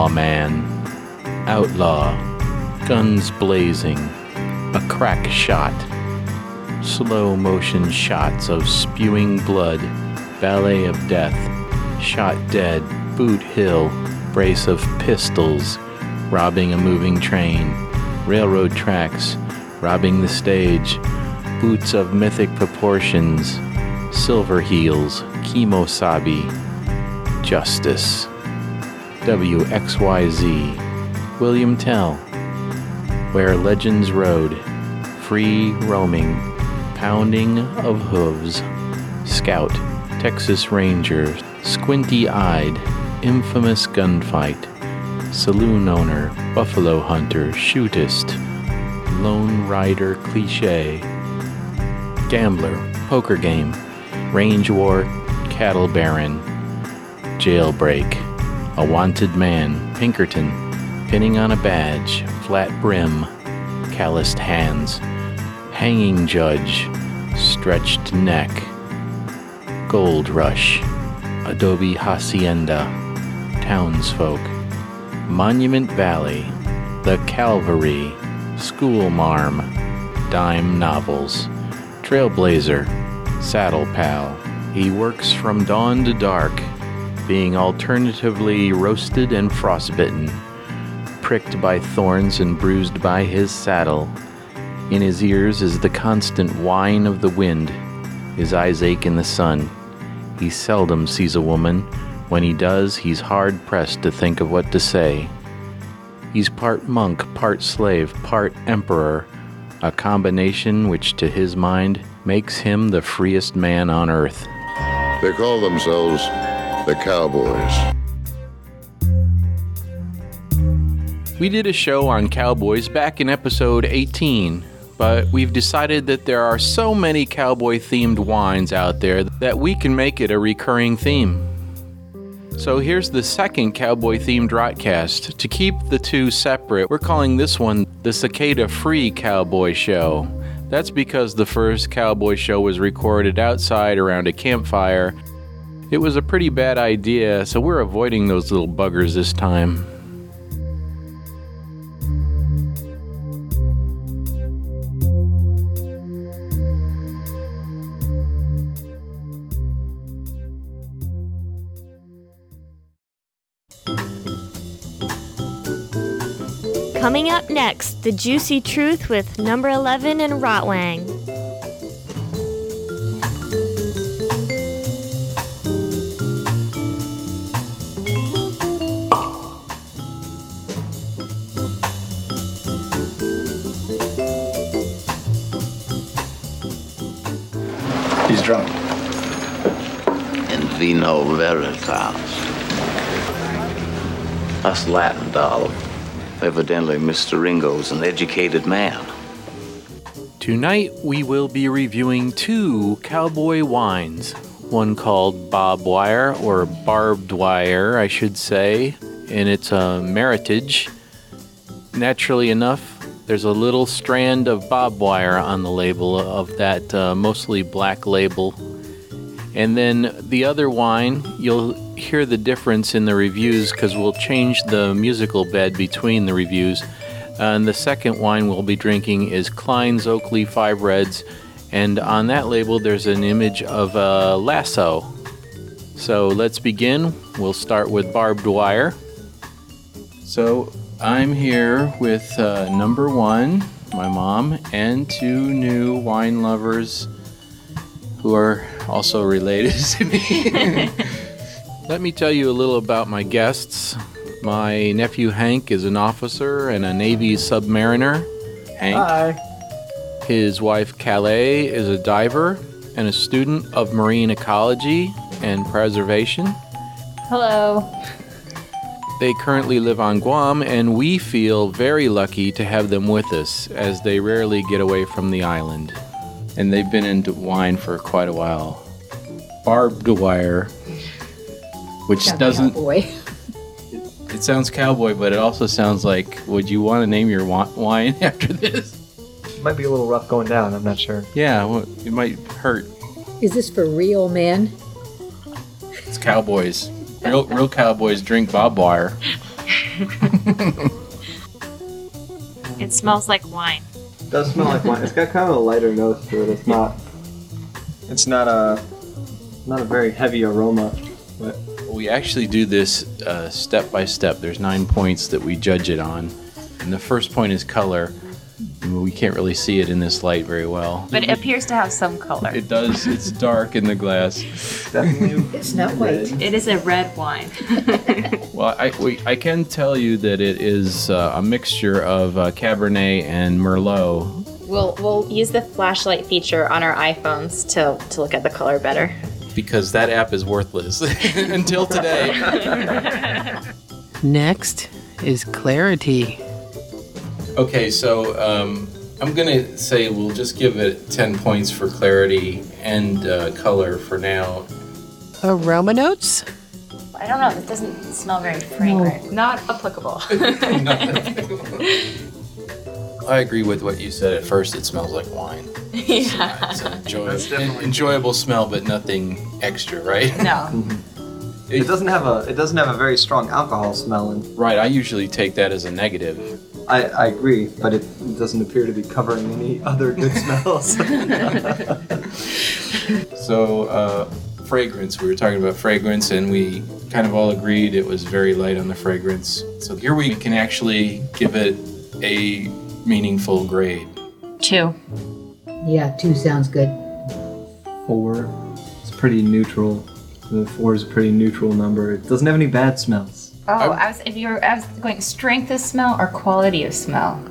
Lawman, outlaw, guns blazing, a crack shot, slow motion shots of spewing blood, ballet of death, shot dead, boot hill, brace of pistols, robbing a moving train, railroad tracks, robbing the stage, boots of mythic proportions, silver heels, kimosabi, justice. WXYZ, William Tell, where legends rode, free roaming, pounding of hooves, scout, Texas Ranger, squinty eyed, infamous gunfight, saloon owner, buffalo hunter, shootist, lone rider cliche, gambler, poker game, range war, cattle baron, jailbreak, a wanted man, Pinkerton, pinning on a badge, flat brim, calloused hands, hanging judge, stretched neck, gold rush, adobe hacienda, townsfolk, monument valley, the calvary, school marm, dime novels, trailblazer, saddle pal. He works from dawn to dark, being alternatively roasted and frostbitten, pricked by thorns and bruised by his saddle. In his ears is the constant whine of the wind. His eyes ache in the sun. He seldom sees a woman. When he does, he's hard pressed to think of what to say. He's part monk, part slave, part emperor, a combination which, to his mind, makes him the freest man on earth. They call themselves the Cowboys. We did a show on cowboys back in episode 18, but we've decided that there are so many cowboy themed wines out there that we can make it a recurring theme. So here's the second cowboy themed Rotcast. To keep the two separate, we're calling this one the Cicada Free Cowboy Show. That's because the first cowboy show was recorded outside around a campfire. It was a pretty bad idea, so we're avoiding those little buggers this time. Coming up next, the juicy truth with number 11 and Rotwang. He's drunk. in vino veritas. That's Latin, darling. Evidently, Mr. Ringo's an educated man. Tonight we will be reviewing two cowboy wines. One called Bob Wire, or Barbed Wire, I should say, and it's a Meritage. Naturally enough, there's a little strand of bob wire on the label of that uh, mostly black label. And then the other wine, you'll hear the difference in the reviews because we'll change the musical bed between the reviews. and the second wine we'll be drinking is Cline's Oakley Five Reds. And on that label, there's an image of a lasso. So let's begin. We'll start with barbed wire. So I'm here with uh, number one, my mom, and two new wine lovers who are also related to me. Let me tell you a little about my guests. My nephew Hank is an officer and a Navy submariner. Hank. Hi. His wife Calais is a diver and a student of marine ecology and preservation. Hello. They currently live on Guam, and we feel very lucky to have them with us as they rarely get away from the island. And they've been into wine for quite a while. Barbed wire, which doesn't, Boy. it sounds cowboy, but it also sounds like, would you want to name your wine after this? It Might be a little rough going down. I'm not sure. Yeah, well, it might hurt. Is this for real men? It's cowboys. Real, real cowboys drink bob wire. It smells like wine. It does smell like wine. It's got kind of a lighter nose to it. It's not. It's not a. Not a very heavy aroma. But We actually do this uh, step by step. There's nine points that we judge it on. And the first point is color. We can't really see it in this light very well. But it appears to have some color. It does. It's dark in the glass. definitely. It's not white. It is a red wine. Well, I, we, I can tell you that it is uh, a mixture of uh, Cabernet and Merlot. We'll we'll use the flashlight feature on our iPhones to to look at the color better. because that app is worthless until today. Next is clarity. Okay, so um, I'm gonna say we'll just give it 10 points for clarity and uh, color for now. Aroma notes? I don't know. It doesn't smell very fragrant. Not applicable. I agree with what you said at first. It smells like wine. yeah. It's an enjoy- That's definitely- enjoyable smell, but nothing extra, right? No. It doesn't have a. It doesn't have a very strong alcohol smell, and Right, I usually take that as a negative. I, I agree, but it doesn't appear to be covering any other good smells. So, uh, fragrance, we were talking about fragrance, and we kind of all agreed it was very light on the fragrance. So, here we can actually give it a meaningful grade. Two. Yeah, two sounds good. four. It's pretty neutral. The four is a pretty neutral number. It doesn't have any bad smells. Oh, I was if you're I was going strength of smell or quality of smell.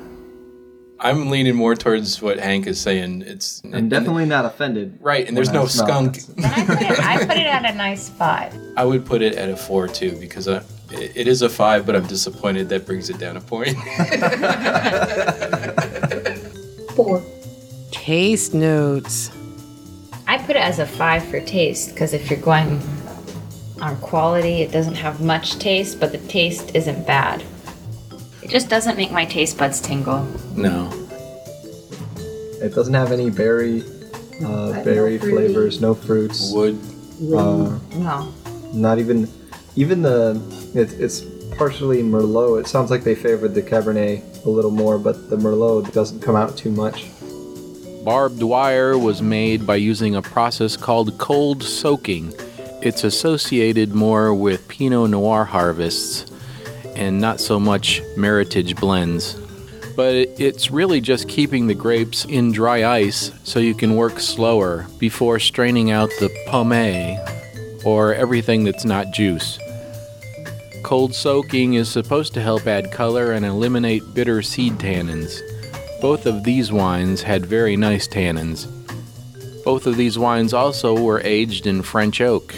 I'm leaning more towards what Hank is saying. It's I'm definitely not offended. right, and there's I no skunk. I put it I put it at a nice five. I would put it at a four too because I, it it is a five, but I'm disappointed that brings it down a point. Four. Taste notes. I put it as a five for taste because if you're going on quality, it doesn't have much taste, but the taste isn't bad. It just doesn't make my taste buds tingle. no, It doesn't have any berry, uh, berry fruity. flavors, no fruits. wood. Uh, No. not even, even the. It, it's partially Merlot. It sounds like they favored the Cabernet a little more, but the Merlot doesn't come out too much. Barbed wire was made by using a process called cold soaking. It's associated more with Pinot Noir harvests and not so much Meritage blends. But it's really just keeping the grapes in dry ice so you can work slower before straining out the pomace or everything that's not juice. Cold soaking is supposed to help add color and eliminate bitter seed tannins. Both of these wines had very nice tannins. Both of these wines also were aged in French oak.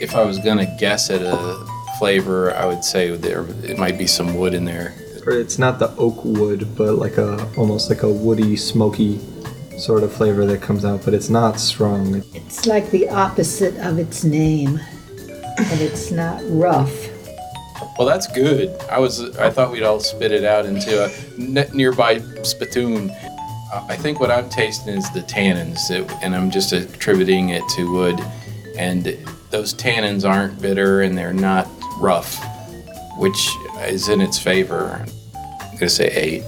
If I was gonna guess at a flavor, I would say there it might be some wood in there. It's not the oak wood, but like a almost like a woody, smoky sort of flavor that comes out. But it's not strong. It's like the opposite of its name. And it's not rough. Well, that's good. I was I thought we'd all spit it out into a nearby spittoon. Uh, I think what I'm tasting is the tannins, it, and I'm just attributing it to wood. And those tannins aren't bitter and they're not rough, which is in its favor. I'm gonna say eight.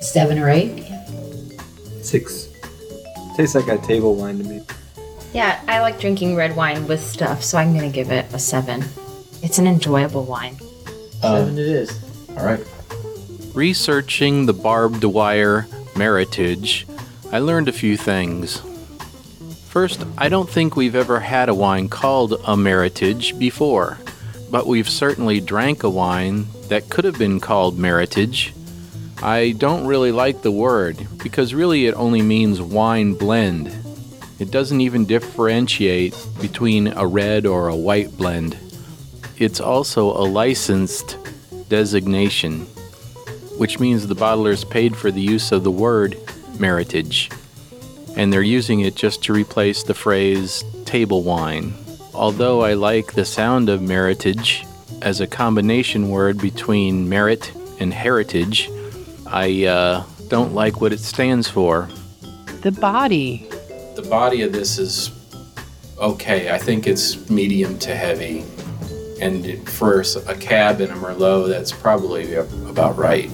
Seven or eight. Six. Tastes like a table wine to me. Yeah, I like drinking red wine with stuff, so I'm gonna give it a seven. It's an enjoyable wine. Uh, seven it is. All right. Researching the barbed wire meritage, I learned a few things. First, I don't think we've ever had a wine called a meritage before, but we've certainly drank a wine that could have been called meritage. I don't really like the word because really it only means wine blend. It doesn't even differentiate between a red or a white blend. It's also a licensed designation, which means the bottlers paid for the use of the word meritage, and they're using it just to replace the phrase table wine. Although I like the sound of meritage as a combination word between merit and heritage, I uh, don't like what it stands for. The body. The body of this is okay. I think it's medium to heavy. And for a cab and a Merlot, that's probably about right.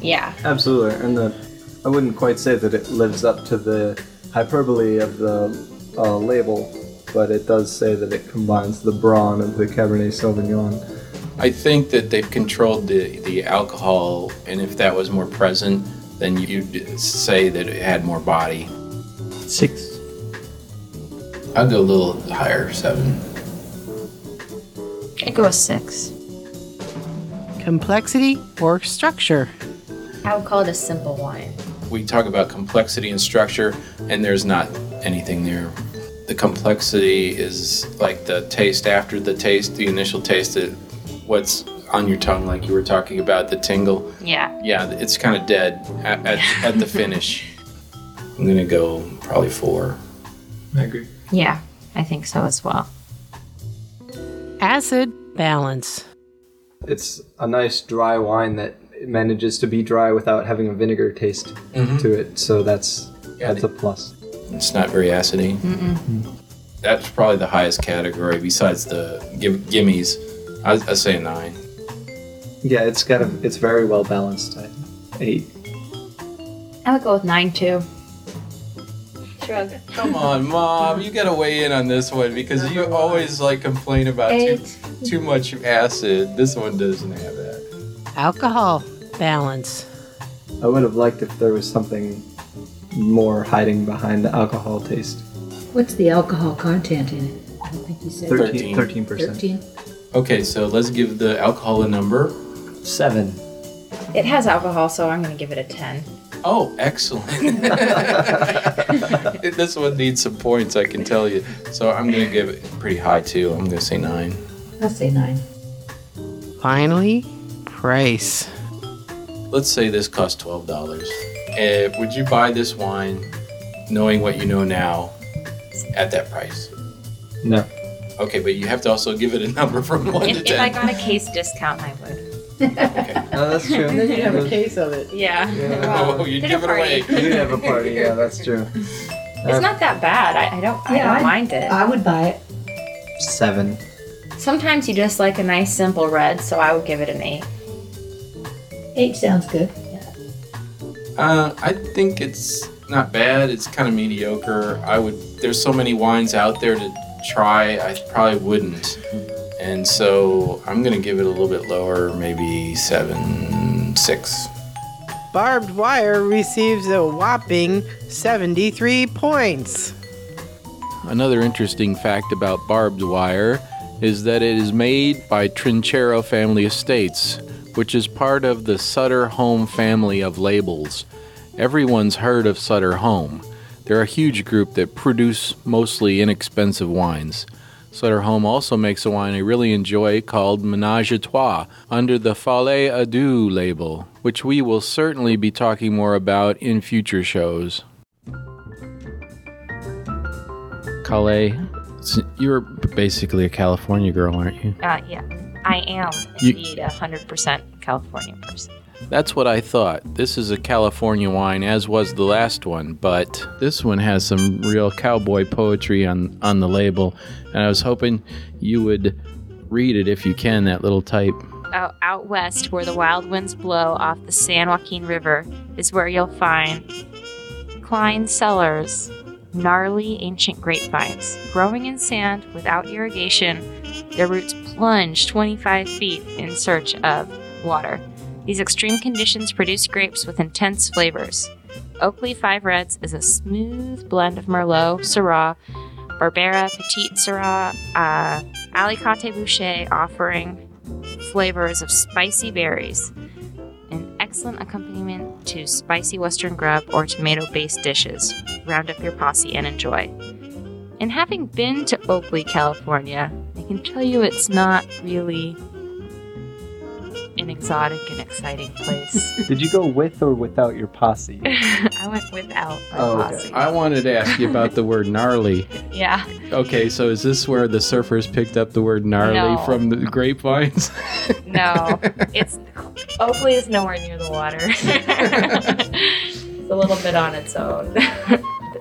Yeah. Absolutely, and the I wouldn't quite say that it lives up to the hyperbole of the uh, label, but it does say that it combines the brawn of the Cabernet Sauvignon. I think that they've controlled the, the alcohol, and if that was more present, then you'd say that it had more body. Six. I'll go a little higher, seven. I'd go with six. Complexity or structure? I would call it a simple wine. We talk about complexity and structure, and there's not anything there. The complexity is like the taste after the taste, the initial taste, that what's on your tongue, like you were talking about, the tingle. Yeah. Yeah, it's kind of dead at, at, at the finish. I'm gonna go probably four. I agree. Yeah, I think so as well. Acid balance. It's a nice dry wine that manages to be dry without having a vinegar taste mm-hmm. to it, so that's Yeah, that's a plus. It's not very acidy. That's probably the highest category besides the give, gimmies. I, I say a nine. Yeah, it's got a it's very well balanced. I, eight. I would go with nine too. Shrug. Come on, mom, you gotta weigh in on this one because you always like complain about too, too much acid. This one doesn't have that. Alcohol balance. I would have liked if there was something more hiding behind the alcohol taste. What's the alcohol content in it? I don't think you said Thirteen. 13 percent. 13. Okay, so let's give the alcohol a number. Seven. It has alcohol, so I'm going to give it a 10. Oh, excellent. this one needs some points, I can tell you. So I'm gonna give it pretty high too. I'm gonna say nine. I'll say nine. Finally, price. Let's say this cost twelve dollars. Uh, would you buy this wine, knowing what you know now, at that price? No. Okay, but you have to also give it a number from one If, to if I ten. got a case discount, I would. No, that's true. Then you have a case of it. Yeah. oh, you'd Dinner give it party. away. You have a party. Yeah, that's true. It's not that bad. I, I don't. I Yeah, don't I- mind it. I would buy it. Seven. Sometimes you just like a nice simple red, so I would give it an eight. Eight sounds good. Uh, I think it's not bad. It's kind of mediocre. I would. There's so many wines out there to try. I probably wouldn't. And so I'm gonna give it a little bit lower, maybe seven, six. Barbed wire receives a whopping 73 points. Another interesting fact about barbed wire is that it is made by Trinchero Family Estates, which is part of the Sutter Home family of labels. Everyone's heard of Sutter Home. They're a huge group that produce mostly inexpensive wines. Sutter Home also makes a wine I really enjoy called Menage a Trois under the Folie à Deux label, which we will certainly be talking more about in future shows. Calais, you're basically a California girl, aren't you? Uh, yeah. I am indeed a hundred percent California person. That's what I thought. This is a California wine, as was the last one, but this one has some real cowboy poetry on, on the label, and I was hoping you would read it if you can, that little type. Out, out west, where the wild winds blow off the San Joaquin River, is where you'll find Cline cellars, gnarly ancient grapevines, growing in sand without irrigation. Their roots plunge 25 feet in search of water. These extreme conditions produce grapes with intense flavors. Oakley Five Reds is a smooth blend of Merlot, Syrah, Barbera, Petite Syrah, uh, Alicante Bouschet, offering flavors of spicy berries. An excellent accompaniment to spicy western grub or tomato based dishes. Round up your posse and enjoy. And having been to Oakley, California, I can tell you it's not really an exotic and exciting place. Did you go with or without your posse? I went without my Oh, okay. posse. I wanted to ask you about the word gnarly. Yeah. Okay, so is this where the surfers picked up the word gnarly No. from the grapevines? No, it's Oakley is nowhere near the water. it's a little bit on its own.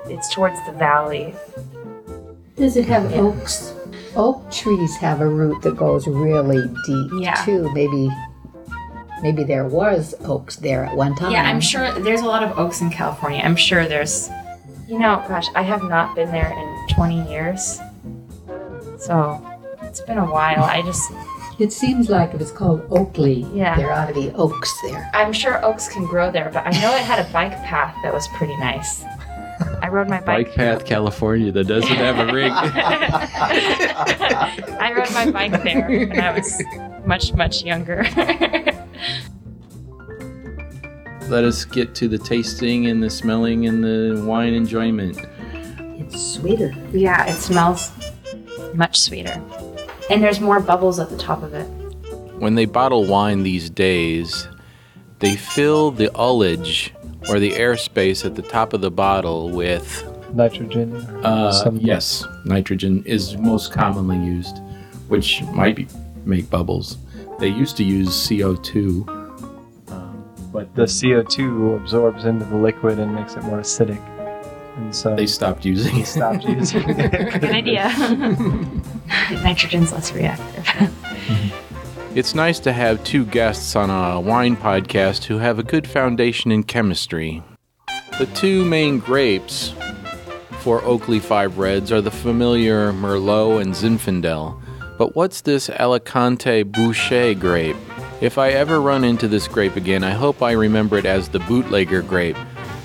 it's towards the valley. Does it have oaks? Oak trees have a root that goes really deep Yeah. too. Maybe maybe there was oaks there at one time. Yeah, I'm sure there's a lot of oaks in California. I'm sure there's, you know, gosh, I have not been there in 20 years. So it's been a while. I just, It seems like if it's called Oakley, Yeah. there ought to be oaks there. I'm sure oaks can grow there, but I know it had a bike path that was pretty nice. I rode my bike. Bike Path, California, that doesn't have a ring. I rode my bike there when I was much, much younger. Let us get to the tasting and the smelling and the wine enjoyment. It's sweeter. yeah, it smells much sweeter. And there's more bubbles at the top of it. When they bottle wine these days, they fill the ullage or the airspace at the top of the bottle with Nitrogen. Uh, some- yes, nitrogen is most commonly used, which might be, make bubbles. They used to use CO2. Um, But the CO2 absorbs into the liquid and makes it more acidic. And so they stopped using they it. stopped using it. Good idea. Nitrogen's less reactive. It's nice to have two guests on a wine podcast who have a good foundation in chemistry. The two main grapes for Oakley Five Reds are the familiar Merlot and Zinfandel. But what's this Alicante Bouschet grape? If I ever run into this grape again, I hope I remember it as the bootlegger grape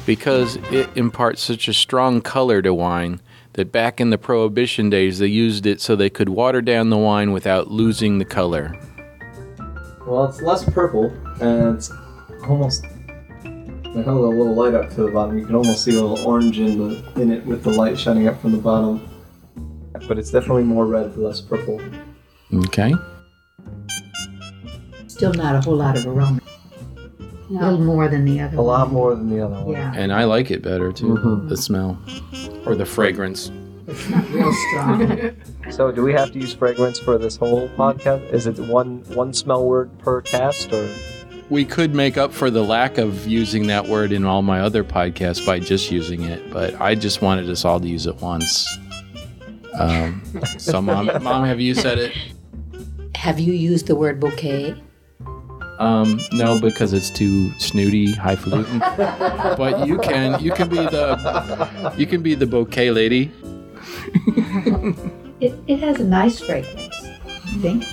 because it imparts such a strong color to wine that back in the Prohibition days they used it so they could water down the wine without losing the color. Well, it's less purple, and it's almost. It has a little light up to the bottom. You can almost see a little orange in the in it with the light shining up from the bottom. But it's definitely more red, less purple. Okay. Still not a whole lot of aroma. A little more than the other A lot more than the other one. Yeah, And I like it better too. Mhm. The smell or the fragrance. it's not real strong. So, do we have to use fragrance for this whole podcast? Is it one one smell word per cast, or We could make up for the lack of using that word in all my other podcasts by just using it, but I just wanted us all to use it once. Um, so, mom, mom, have you said it? Have you used the word bouquet? Um, no, because it's too snooty, highfalutin. but you can, you can be the, you can be the bouquet lady. It, it has a nice fragrance. I think.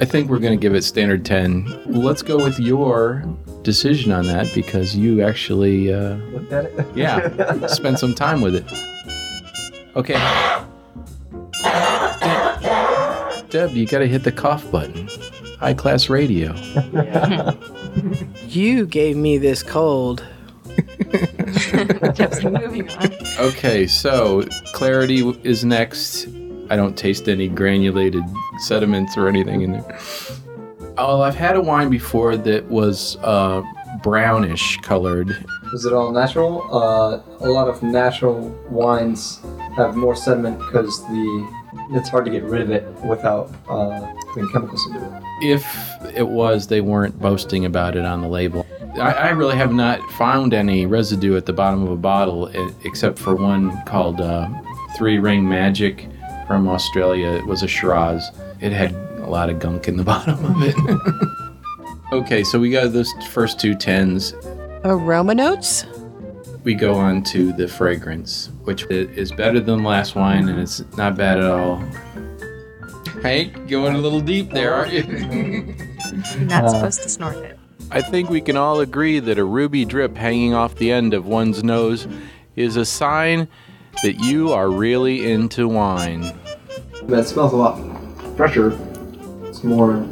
I think we're going to give it standard 10. Let's go with your decision on that because you actually, uh, Looked at it. yeah, spend some time with it. Okay. Deb, Deb you got to hit the cough button. High class radio. You gave me this cold. Kept moving on. Okay, so clarity is next. I don't taste any granulated sediments or anything in there. Oh, I've had a wine before that was uh, brownish colored. Is it all natural? Uh, a lot of natural wines have more sediment because the it's hard to get rid of it without uh, putting chemicals into it. If it was, they weren't boasting about it on the label. I, I really have not found any residue at the bottom of a bottle except for one called uh, Three Ring Magic from Australia. It was a Shiraz. It had a lot of gunk in the bottom of it. okay, so we got those first two tens. Aroma notes? We go on to the fragrance, which is better than last wine, and it's not bad at all. Hank, going a little deep there, aren't you? You're not supposed to snort it. I think we can all agree that a ruby drip hanging off the end of one's nose is a sign that you are really into wine. That smells a lot fresher. It's more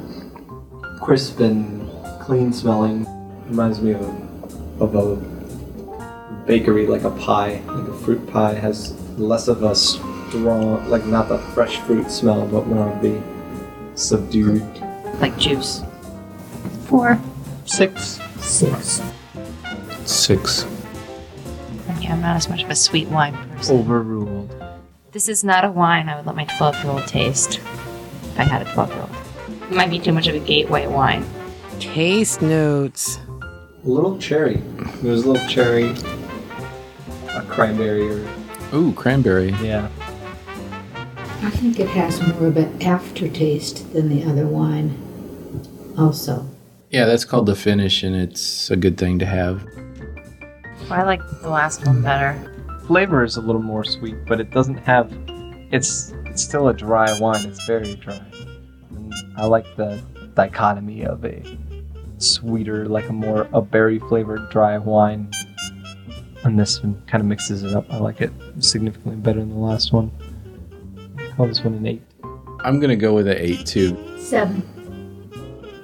crisp and clean smelling. Reminds me of a, of a bakery, like a pie, like a fruit pie. Has less of a strong, like not the fresh fruit smell, but more of the subdued. Like juice. four, six? Six. Six. Okay, I'm not as much of a sweet wine person. Overruled. This is not a wine I would let my 12 year old taste if I had a 12 year old. It might be too much of a gateway wine. Taste notes. A little cherry. There's a little cherry, a cranberry, or Ooh, cranberry. yeah. I think it has more of an aftertaste than the other wine. Also, Yeah, that's called the finish, and it's a good thing to have. I like the last one better. Flavor is a little more sweet, but it doesn't have. It's it's still a dry wine. It's very dry. And I like the dichotomy of a sweeter, like a more a berry flavored dry wine. And this one kind of mixes it up. I like it significantly better than the last one. I Call this one an eight. I'm gonna go with an eight too. seven.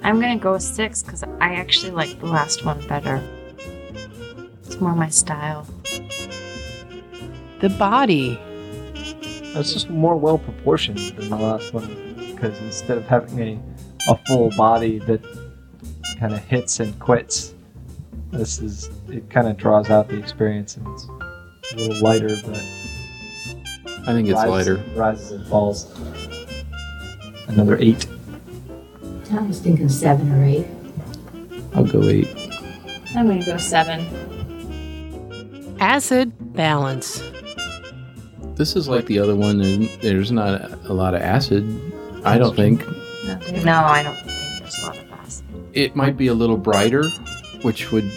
I'm gonna go with six because I actually like the last one better. It's more my style. The body. It's just more well proportioned than the last one because instead of having a, a full body that kind of hits and quits, this is it kind of draws out the experience and it's a little lighter, but I think it's rises, lighter. rises and falls. Another eight. I was thinking seven or eight. I'll go eight. I'm gonna go seven. Acid balance. This is like the other one, and there's not a lot of acid. I don't think. No, I don't think there's a lot of acid. It might be a little brighter, which would,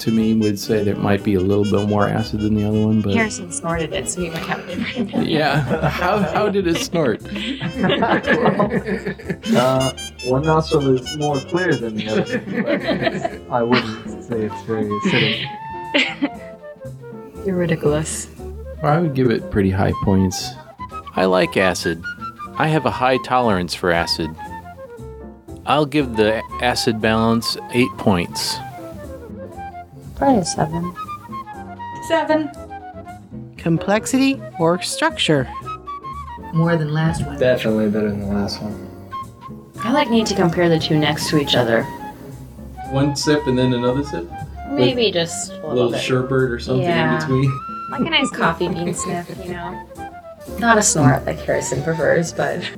to me, would say there might be a little bit more acid than the other one. But Harrison snorted it, so he might have a different opinion. yeah, how how did it snort? Uh, one nostril is more clear than the other. I wouldn't say it's very acidic. You're ridiculous. I would give it pretty high points. I like acid. I have a high tolerance for acid. I'll give the acid balance eight points. Probably a seven. Seven. Complexity or structure. More than last one. Definitely better than the last one. I like need to compare the two next to each other. One sip and then another sip? Maybe just a little, bit. sherbet or something in between. Like a nice coffee bean sniff, you know? Not a snort like Harrison prefers, but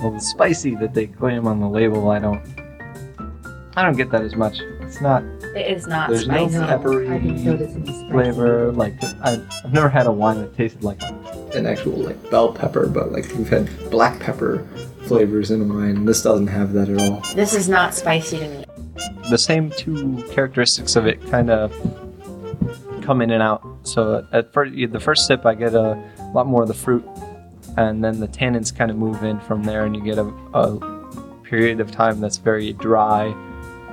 Well, the spicy that they claim on the label, I don't. I don't get that as much. It's not. it is not There's no spicy. peppery I didn't notice any flavor. Like I've, I've never had a wine that tasted like An actual like bell pepper, but like we've had black pepper flavors in mine. This doesn't have that at all. This is not spicy to me. the same two characteristics of it kind of come in and out. So at first, the first sip, I get a lot more of the fruit, and then the tannins kind of move in from there, and you get a, a period of time that's very dry,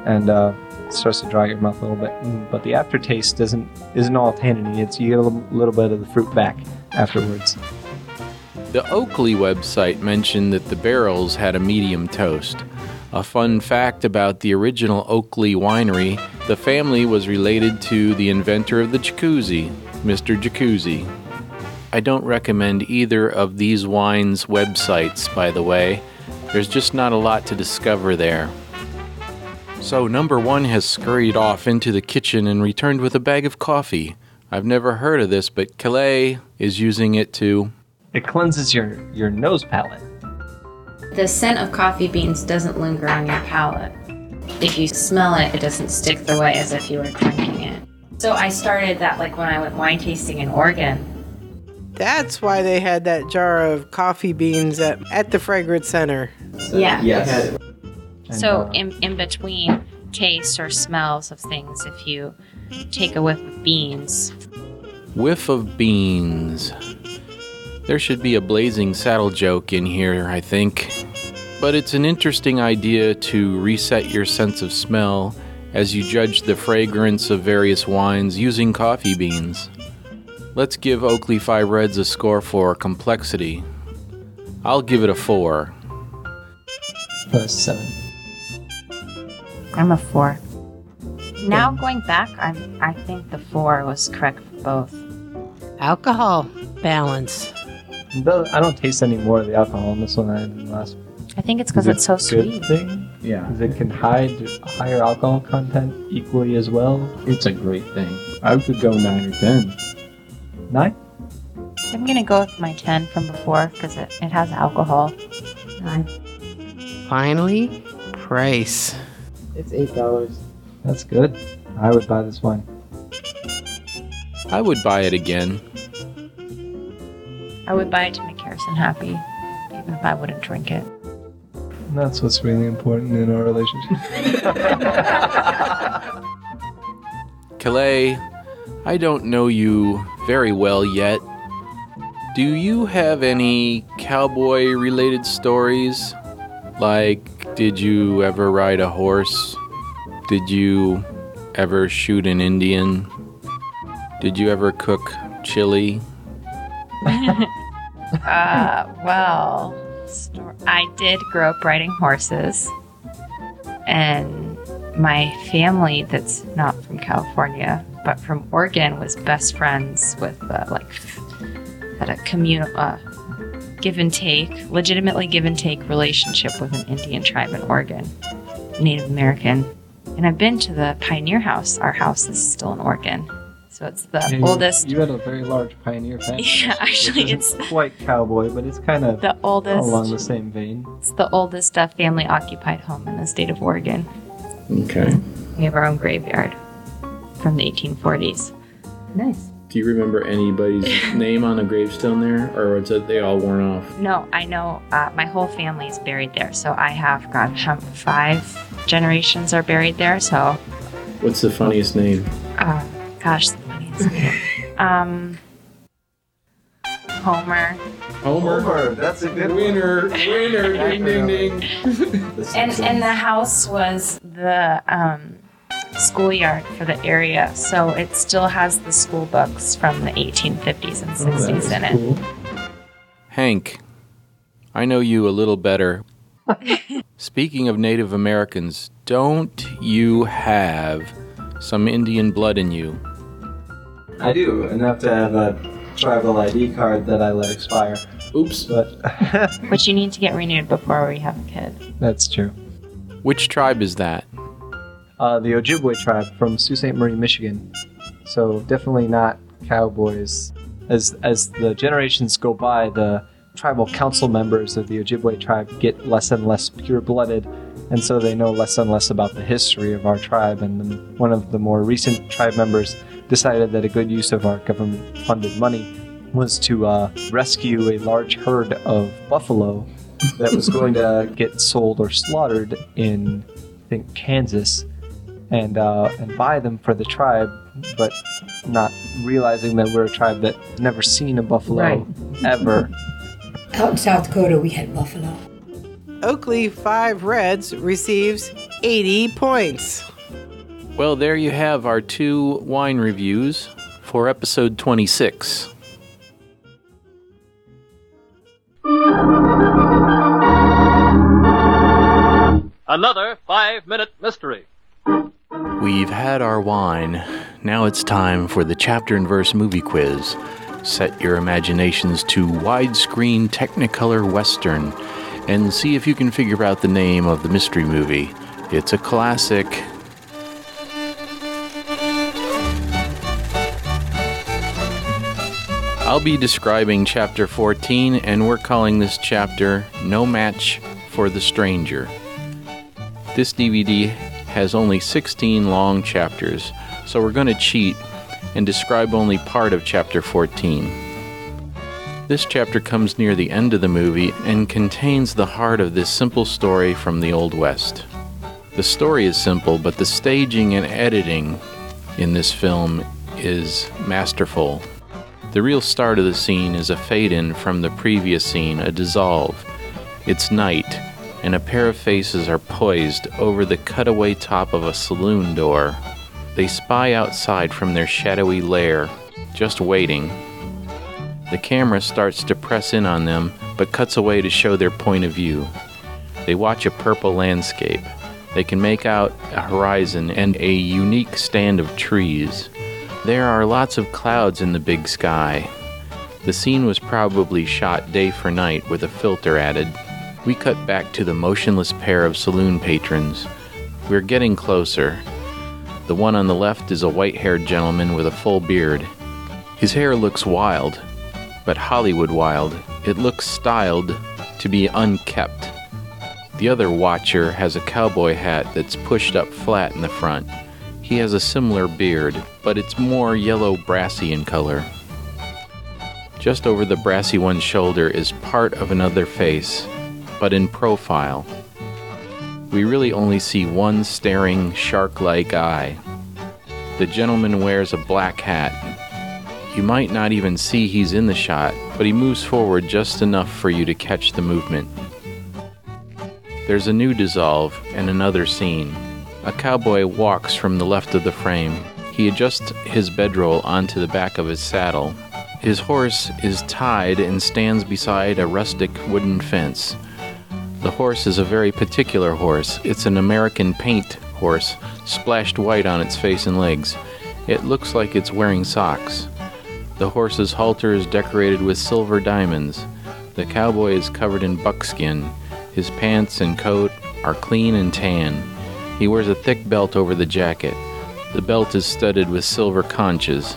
and uh, starts to dry your mouth a little bit. Mm, But the aftertaste isn't isn't all tanniny. It's you get a little, little bit of the fruit back afterwards. The Oakley website mentioned that the barrels had a medium toast. A fun fact about the original Oakley winery the family was related to the inventor of the jacuzzi, Mr. Jacuzzi. I don't recommend either of these wines' websites, by the way. There's just not a lot to discover there. So, number one has scurried off into the kitchen and returned with a bag of coffee. I've never heard of this, but Calais is using it to It cleanses your your nose palate. The scent of coffee beans doesn't linger on your palate. If you smell it, it doesn't stick the way as if you were drinking it. So I started that like when I went wine tasting in Oregon. That's why they had that jar of coffee beans at, at the Fragrance Center. Yeah. Yes. So in, in between tastes or smells of things, if you take a whiff of beans, Whiff of beans. There should be a blazing saddle joke in here, I think. But it's an interesting idea to reset your sense of smell as you judge the fragrance of various wines using coffee beans. Let's give Oakley Five Reds a score for complexity. I'll give it a 4. uh, seven. I'm a four. Now going back, I'm I think the four was correct for both. Alcohol balance. Though I don't taste any more of the alcohol in this one than I did in the last one. I think it's because Is it it's so a good sweet. thing? Yeah. Because it can hide higher alcohol content equally as well. It's a great thing. I could go 9 or 10. Nine? I'm gonna go with my ten from before because it, it has alcohol. Nine. Finally, price. It's eight dollars. That's good. I would buy this wine. I would buy it again. I would buy it to make Harrison happy. even if I wouldn't drink it. And that's what's really important in our relationship. Calais, I don't know you very well yet. Do you have any cowboy related stories? Like, did you ever ride a horse? Did you ever shoot an Indian? Did you ever cook chili? Uh, well, sto- I did grow up riding horses, and my family that's not from California but from Oregon was best friends with uh, like had a communal uh, give and take, legitimately give and take relationship with an Indian tribe in Oregon, Native American. And I've been to the Pioneer House. Our house is still in Oregon, so it's the Yeah, oldest. You had a very large pioneer family. Yeah, actually, it's quite cowboy, but it's kind of the oldest. along the same vein. It's the oldest uh, family occupied home in the state of Oregon. Okay. We have our own graveyard from the 1840s. Nice. Do you remember anybody's name on a gravestone there, or was it they all worn off? No, I know uh, my whole family is buried there. So I have got five generations are buried there. So, What's the funniest name? uh, gosh, the funniest name. Um, Homer. Homer. that's a good Winner, winner, ding, ding, ding. And and the house was the um, schoolyard for the area, so it still has the school books from the 1850s and 60s in it. Hank, I know you a little better. Speaking of Native Americans, don't you have some Indian blood in you? I do enough to have a tribal ID card that I let expire. Oops. But Which you need to get renewed before we have a kid. That's true. Which tribe is that? Uh, the Ojibwe tribe from Sault Ste. Marie, Michigan. So definitely not cowboys. As as the generations go by, the tribal council members of the Ojibwe tribe get less and less pure-blooded, and so they know less and less about the history of our tribe. And then one of the more recent tribe members decided that a good use of our government-funded money was to uh, rescue a large herd of buffalo that was going to get sold or slaughtered in, I think, Kansas, and uh, and buy them for the tribe, but not realizing that we're a tribe that never seen a buffalo Right. ever. Out in South Dakota, we had buffalo. Oakley Five Reds receives 80 points. Well, there you have our two wine reviews for episode 26. Another five minute mystery. We've had our wine. Now it's time for the chapter and verse movie quiz. Set your imaginations to widescreen Technicolor Western and see if you can figure out the name of the mystery movie. It's a classic. I'll be describing chapter 14, and we're calling this chapter No Match for the Stranger. This DVD has only 16 long chapters, so we're going to cheat and describe only part of chapter 14. This chapter comes near the end of the movie and contains the heart of this simple story from the Old West. The story is simple, but the staging and editing in this film is masterful. The real start of the scene is a fade in from the previous scene, a dissolve. It's night, and a pair of faces are poised over the cutaway top of a saloon door. They spy outside from their shadowy lair, just waiting. The camera starts to press in on them, but cuts away to show their point of view. They watch a purple landscape. They can make out a horizon and a unique stand of trees. There are lots of clouds in the big sky. The scene was probably shot day for night with a filter added. We cut back to the motionless pair of saloon patrons. We're getting closer. The one on the left is a white haired gentleman with a full beard. His hair looks wild, but Hollywood wild. It looks styled to be unkept. The other watcher has a cowboy hat that's pushed up flat in the front. He has a similar beard, but it's more yellow brassy in color. Just over the brassy one's shoulder is part of another face, but in profile. We really only see one staring, shark like eye. The gentleman wears a black hat. You might not even see he's in the shot, but he moves forward just enough for you to catch the movement. There's a new dissolve and another scene. A cowboy walks from the left of the frame. He adjusts his bedroll onto the back of his saddle. His horse is tied and stands beside a rustic wooden fence. The horse is a very particular horse. It's an American paint horse, splashed white on its face and legs. It looks like it's wearing socks. The horse's halter is decorated with silver diamonds. The cowboy is covered in buckskin. His pants and coat are clean and tan. He wears a thick belt over the jacket. The belt is studded with silver conches.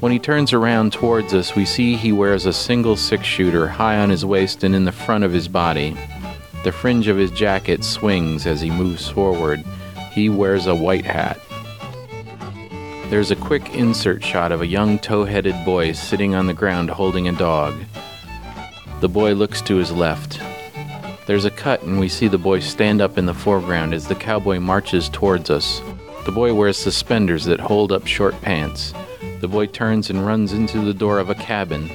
When he turns around towards us, we see he wears a single six shooter high on his waist and in the front of his body. The fringe of his jacket swings as he moves forward. He wears a white hat. There's a quick insert shot of a young tow headed boy sitting on the ground holding a dog. The boy looks to his left. There's a cut, and we see the boy stand up in the foreground as the cowboy marches towards us. The boy wears suspenders that hold up short pants. The boy turns and runs into the door of a cabin.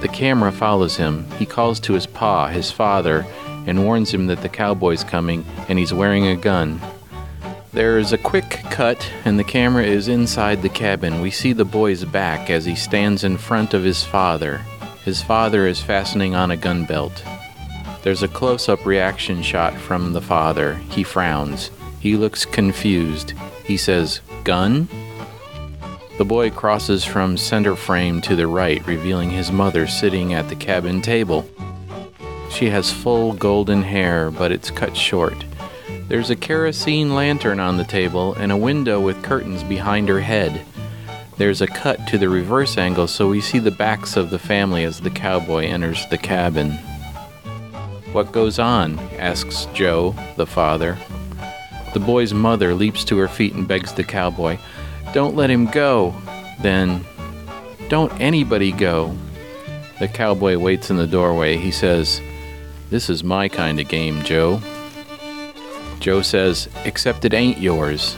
The camera follows him. He calls to his pa, his father, and warns him that the cowboy's coming and he's wearing a gun. There is a quick cut, and the camera is inside the cabin. We see the boy's back as he stands in front of his father. His father is fastening on a gun belt. There's a close up reaction shot from the father. He frowns. He looks confused. He says, Gun? The boy crosses from center frame to the right, revealing his mother sitting at the cabin table. She has full golden hair, but it's cut short. There's a kerosene lantern on the table and a window with curtains behind her head. There's a cut to the reverse angle so we see the backs of the family as the cowboy enters the cabin. What goes on? asks Joe, the father. The boy's mother leaps to her feet and begs the cowboy, Don't let him go. Then, Don't anybody go. The cowboy waits in the doorway. He says, This is my kind of game, Joe. Joe says, Except it ain't yours.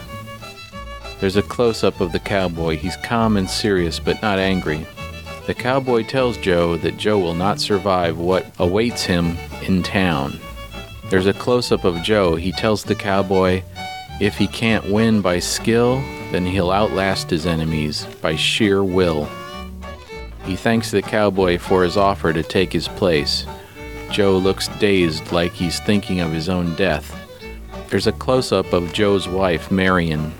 There's a close up of the cowboy. He's calm and serious, but not angry. The cowboy tells Joe that Joe will not survive what awaits him in town. There's a close up of Joe. He tells the cowboy if he can't win by skill, then he'll outlast his enemies by sheer will. He thanks the cowboy for his offer to take his place. Joe looks dazed like he's thinking of his own death. There's a close up of Joe's wife, Marion.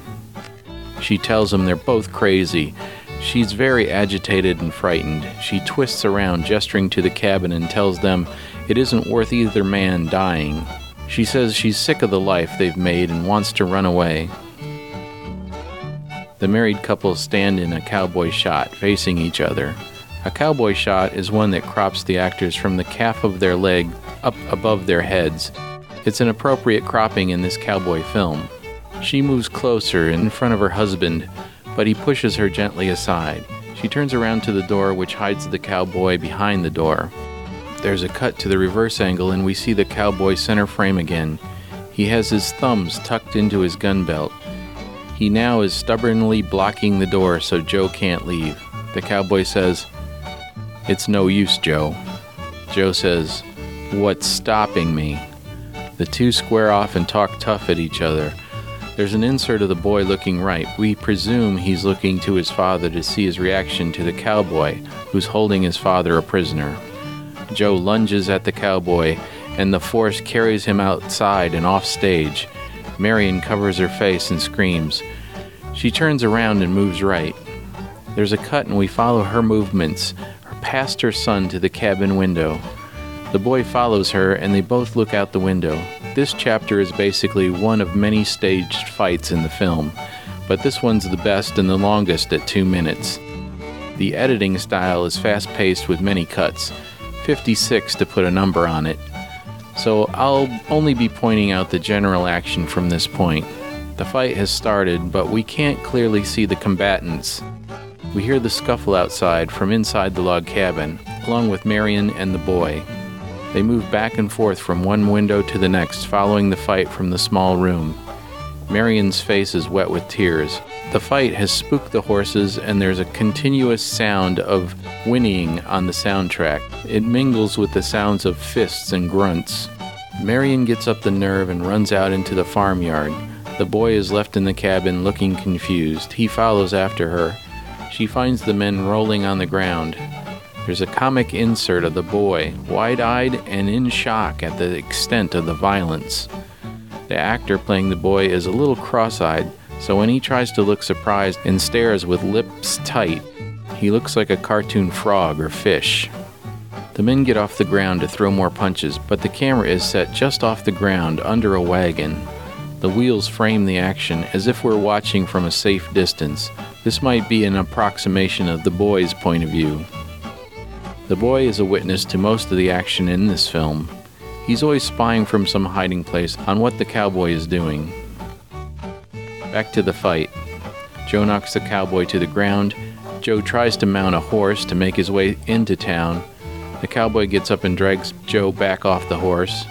She tells him they're both crazy. She's very agitated and frightened. She twists around, gesturing to the cabin, and tells them it isn't worth either man dying. She says she's sick of the life they've made and wants to run away. The married couple stand in a cowboy shot, facing each other. A cowboy shot is one that crops the actors from the calf of their leg up above their heads. It's an appropriate cropping in this cowboy film. She moves closer in front of her husband, but he pushes her gently aside. She turns around to the door, which hides the cowboy behind the door. There's a cut to the reverse angle, and we see the cowboy center frame again. He has his thumbs tucked into his gun belt. He now is stubbornly blocking the door so Joe can't leave. The cowboy says, It's no use, Joe. Joe says, What's stopping me? The two square off and talk tough at each other. There's an insert of the boy looking right. We presume he's looking to his father to see his reaction to the cowboy, who's holding his father a prisoner. Joe lunges at the cowboy, and the force carries him outside and off stage. Marion covers her face and screams. She turns around and moves right. There's a cut, and we follow her movements, past her son to the cabin window. The boy follows her, and they both look out the window. This chapter is basically one of many staged fights in the film, but this one's the best and the longest at two minutes. The editing style is fast paced with many cuts, 56 to put a number on it. So I'll only be pointing out the general action from this point. The fight has started, but we can't clearly see the combatants. We hear the scuffle outside from inside the log cabin, along with Marion and the boy. They move back and forth from one window to the next, following the fight from the small room. Marion's face is wet with tears. The fight has spooked the horses, and there's a continuous sound of whinnying on the soundtrack. It mingles with the sounds of fists and grunts. Marion gets up the nerve and runs out into the farmyard. The boy is left in the cabin looking confused. He follows after her. She finds the men rolling on the ground. There's a comic insert of the boy, wide eyed and in shock at the extent of the violence. The actor playing the boy is a little cross eyed, so when he tries to look surprised and stares with lips tight, he looks like a cartoon frog or fish. The men get off the ground to throw more punches, but the camera is set just off the ground under a wagon. The wheels frame the action as if we're watching from a safe distance. This might be an approximation of the boy's point of view. The boy is a witness to most of the action in this film. He's always spying from some hiding place on what the cowboy is doing. Back to the fight. Joe knocks the cowboy to the ground. Joe tries to mount a horse to make his way into town. The cowboy gets up and drags Joe back off the horse.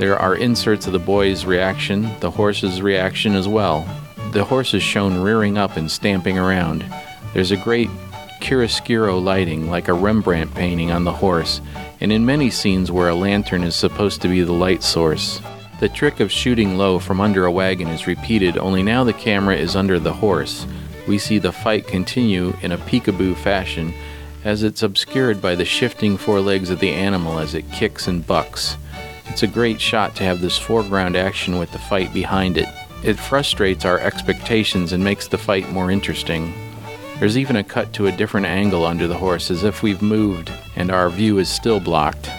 There are inserts of the boy's reaction, the horse's reaction as well. The horse is shown rearing up and stamping around. There's a great chiaroscuro lighting, like a Rembrandt painting on the horse, and in many scenes where a lantern is supposed to be the light source. The trick of shooting low from under a wagon is repeated, only now the camera is under the horse. We see the fight continue in a peekaboo fashion as it's obscured by the shifting forelegs of the animal as it kicks and bucks. It's a great shot to have this foreground action with the fight behind it. It frustrates our expectations and makes the fight more interesting. There's even a cut to a different angle under the horse as if we've moved and our view is still blocked.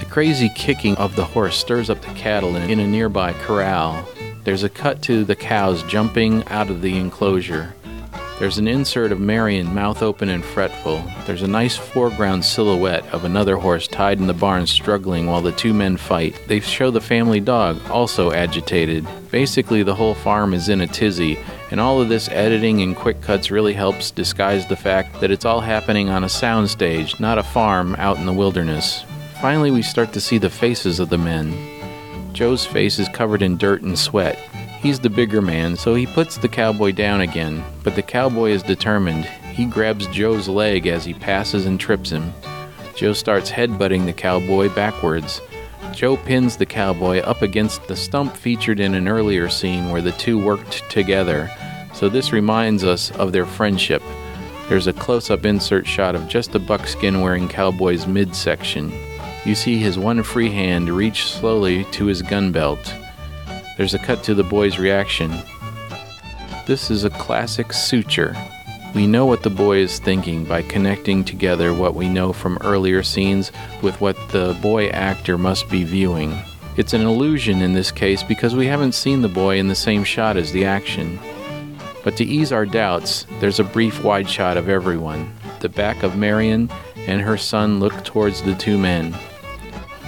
The crazy kicking of the horse stirs up the cattle in a nearby corral. There's a cut to the cows jumping out of the enclosure. There's an insert of Marion, mouth open and fretful. There's a nice foreground silhouette of another horse tied in the barn struggling while the two men fight. They show the family dog, also agitated. Basically, the whole farm is in a tizzy, and all of this editing and quick cuts really helps disguise the fact that it's all happening on a soundstage, not a farm out in the wilderness. Finally, we start to see the faces of the men. Joe's face is covered in dirt and sweat. He's the bigger man, so he puts the cowboy down again, but the cowboy is determined. He grabs Joe's leg as he passes and trips him. Joe starts headbutting the cowboy backwards. Joe pins the cowboy up against the stump featured in an earlier scene where the two worked together, so this reminds us of their friendship. There's a close up insert shot of just the buckskin wearing cowboy's midsection. You see his one free hand reach slowly to his gun belt. There's a cut to the boy's reaction. This is a classic suture. We know what the boy is thinking by connecting together what we know from earlier scenes with what the boy actor must be viewing. It's an illusion in this case because we haven't seen the boy in the same shot as the action. But to ease our doubts, there's a brief wide shot of everyone. The back of Marion and her son look towards the two men.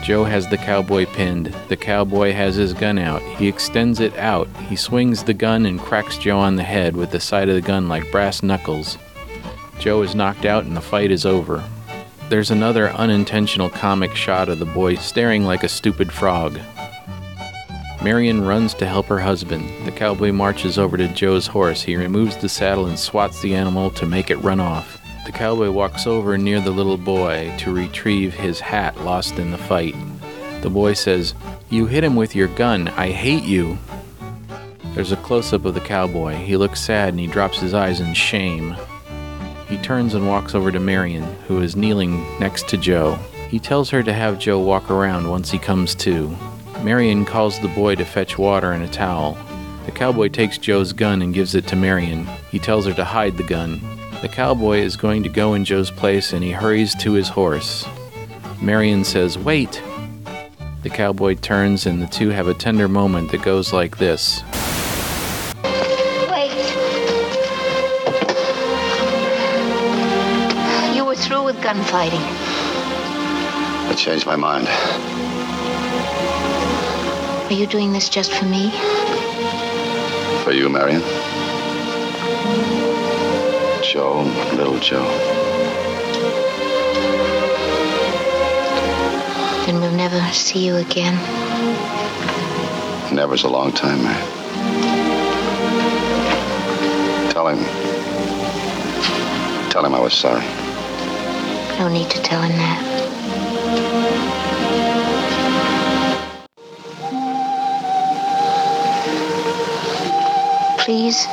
Joe has the cowboy pinned. The cowboy has his gun out. He extends it out. He swings the gun and cracks Joe on the head with the side of the gun like brass knuckles. Joe is knocked out and the fight is over. There's another unintentional comic shot of the boy staring like a stupid frog. Marion runs to help her husband. The cowboy marches over to Joe's horse. He removes the saddle and swats the animal to make it run off. The cowboy walks over near the little boy to retrieve his hat lost in the fight. The boy says, You hit him with your gun. I hate you. There's a close up of the cowboy. He looks sad and he drops his eyes in shame. He turns and walks over to Marion, who is kneeling next to Joe. He tells her to have Joe walk around once he comes to. Marion calls the boy to fetch water and a towel. The cowboy takes Joe's gun and gives it to Marion. He tells her to hide the gun. The cowboy is going to go in Joe's place and he hurries to his horse. Marion says, Wait! The cowboy turns and the two have a tender moment that goes like this. Wait. You were through with gunfighting. I changed my mind. Are you doing this just for me? For you, Marion? Joe, little Joe. Then we'll never see you again. Never's a long time, Mary. Tell him. Tell him I was sorry. No need to tell him that. Please.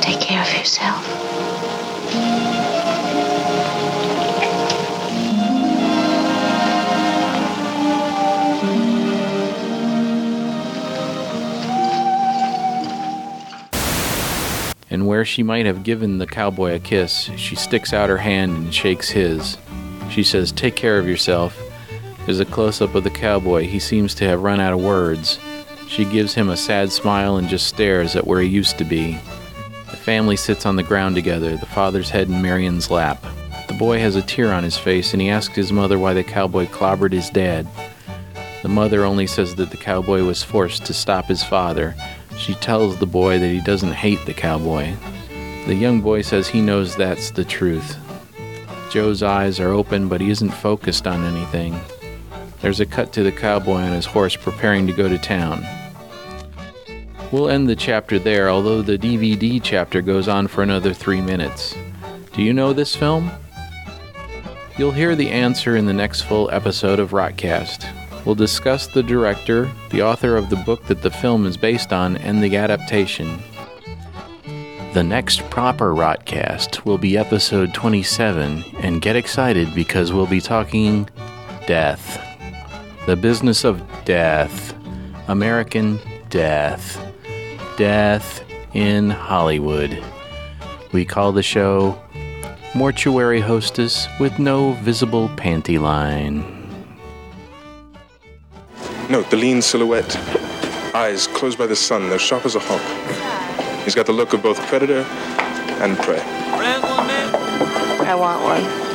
Take care of yourself. And where she might have given the cowboy a kiss, she sticks out her hand and shakes his. She says, Take care of yourself. There's a close up of the cowboy. He seems to have run out of words. She gives him a sad smile and just stares at where he used to be. The family sits on the ground together, the father's head in Marion's lap. The boy has a tear on his face and he asks his mother why the cowboy clobbered his dad. The mother only says that the cowboy was forced to stop his father. She tells the boy that he doesn't hate the cowboy. The young boy says he knows that's the truth. Joe's eyes are open, but he isn't focused on anything. There's a cut to the cowboy on his horse preparing to go to town. We'll end the chapter there, although the DVD chapter goes on for another three minutes. Do you know this film? You'll hear the answer in the next full episode of Rockcast. We'll discuss the director, the author of the book that the film is based on, and the adaptation. The next proper Rotcast will be episode 27, and get excited because we'll be talking death. The business of death. American death. Death in Hollywood. We call the show Mortuary Hostess with No Visible Panty Line. Note the lean silhouette, eyes closed by the sun, they're sharp as a hawk. He's got the look of both predator and prey. I want one.